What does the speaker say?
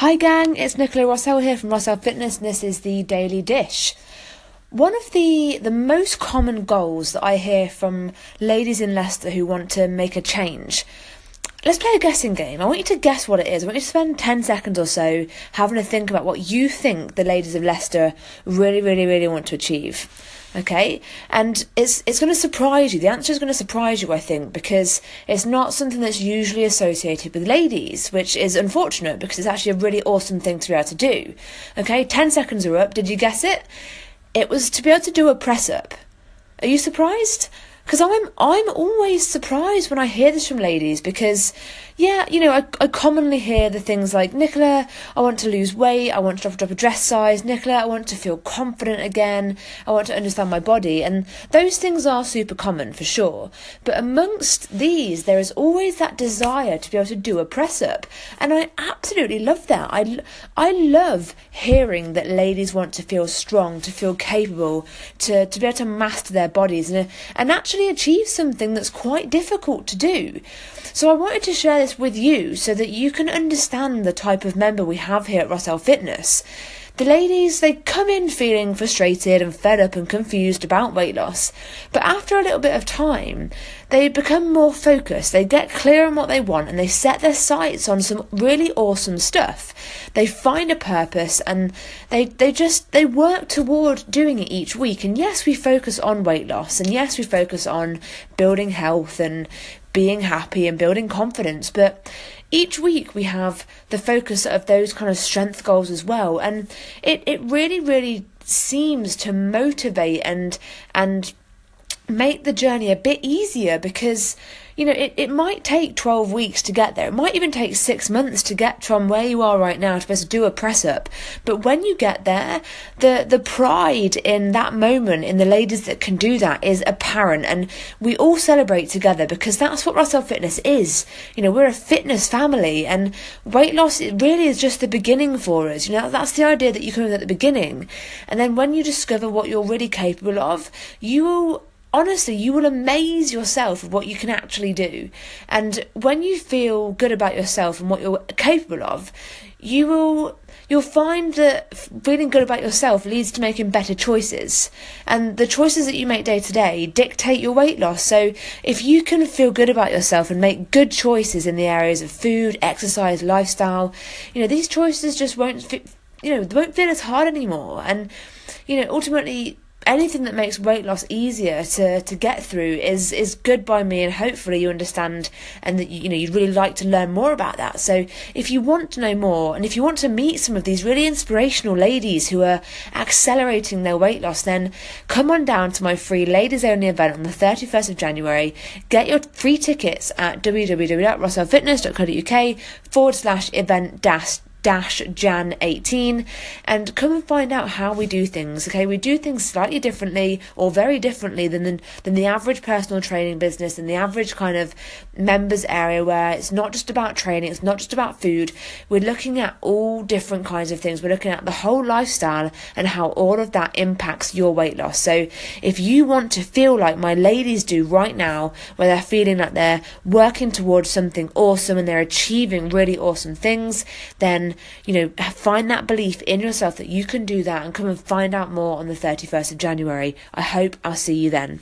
Hi, gang, it's Nicola Rossell here from Rossell Fitness, and this is the Daily Dish. One of the, the most common goals that I hear from ladies in Leicester who want to make a change. Let's play a guessing game. I want you to guess what it is. I want you to spend 10 seconds or so having to think about what you think the ladies of Leicester really, really, really want to achieve. Okay? And it's it's going to surprise you. The answer is going to surprise you i think because it's not something that's usually associated with ladies which is unfortunate because it's actually a really awesome thing to be able to do. Okay? 10 seconds are up. Did you guess it? It was to be able to do a press up are you surprised because I'm I'm always surprised when I hear this from ladies because yeah you know I, I commonly hear the things like Nicola I want to lose weight I want to drop, drop a dress size. Nicola I want to feel confident again I want to understand my body. And those things are super common for sure. But amongst these there is always that desire to be able to do a press up and I absolutely love that. I I love hearing that ladies want to feel strong to feel capable to to be able to master their bodies and and actually achieve something that's quite difficult to do. So I wanted to share this with you so that you can understand the type of member we have here at Rossell Fitness. The ladies, they come in feeling frustrated and fed up and confused about weight loss, but after a little bit of time, they become more focused, they get clear on what they want, and they set their sights on some really awesome stuff. They find a purpose and they, they just they work toward doing it each week. And yes, we focus on weight loss, and yes, we focus on building health and being happy and building confidence, but each week we have the focus of those kind of strength goals as well. And it, it really really seems to motivate and and make the journey a bit easier because you know it, it might take 12 weeks to get there. It might even take six months to get from where you are right now to do a press up but when you get there the the pride in that moment in the ladies that can do that is apparent. And we all celebrate together because that's what Rossell Fitness is. You know we're a fitness family and weight loss really is just the beginning for us. You know that's the idea that you come with at the beginning. And then when you discover what you're really capable of you will honestly, you will amaze yourself of what you can actually do. And when you feel good about yourself and what you're capable of, you will you'll find that feeling good about yourself leads to making better choices. And the choices that you make day to day dictate your weight loss. So if you can feel good about yourself and make good choices in the areas of food exercise lifestyle you know these choices just won't fit you know won't feel as hard anymore. And you know ultimately anything that makes weight loss easier to, to get through is is good by me and hopefully you understand and that you know you'd really like to learn more about that. So if you want to know more and if you want to meet some of these really inspirational ladies who are accelerating their weight loss then come on down to my free ladies only event on the 31st of January. Get your free tickets at www.rossellfitness.co.uk forward slash event dash dash Jan 18 and come and find out how we do things. Okay, we do things slightly differently or very differently than the, than the average personal training business and the average kind of members area where it's not just about training, it's not just about food. We're looking at all different kinds of things. We're looking at the whole lifestyle and how all of that impacts your weight loss. So if you want to feel like my ladies do right now, where they're feeling like they're working towards something awesome and they're achieving really awesome things, then you know, find that belief in yourself that you can do that and come and find out more on the 31st of January. I hope I'll see you then.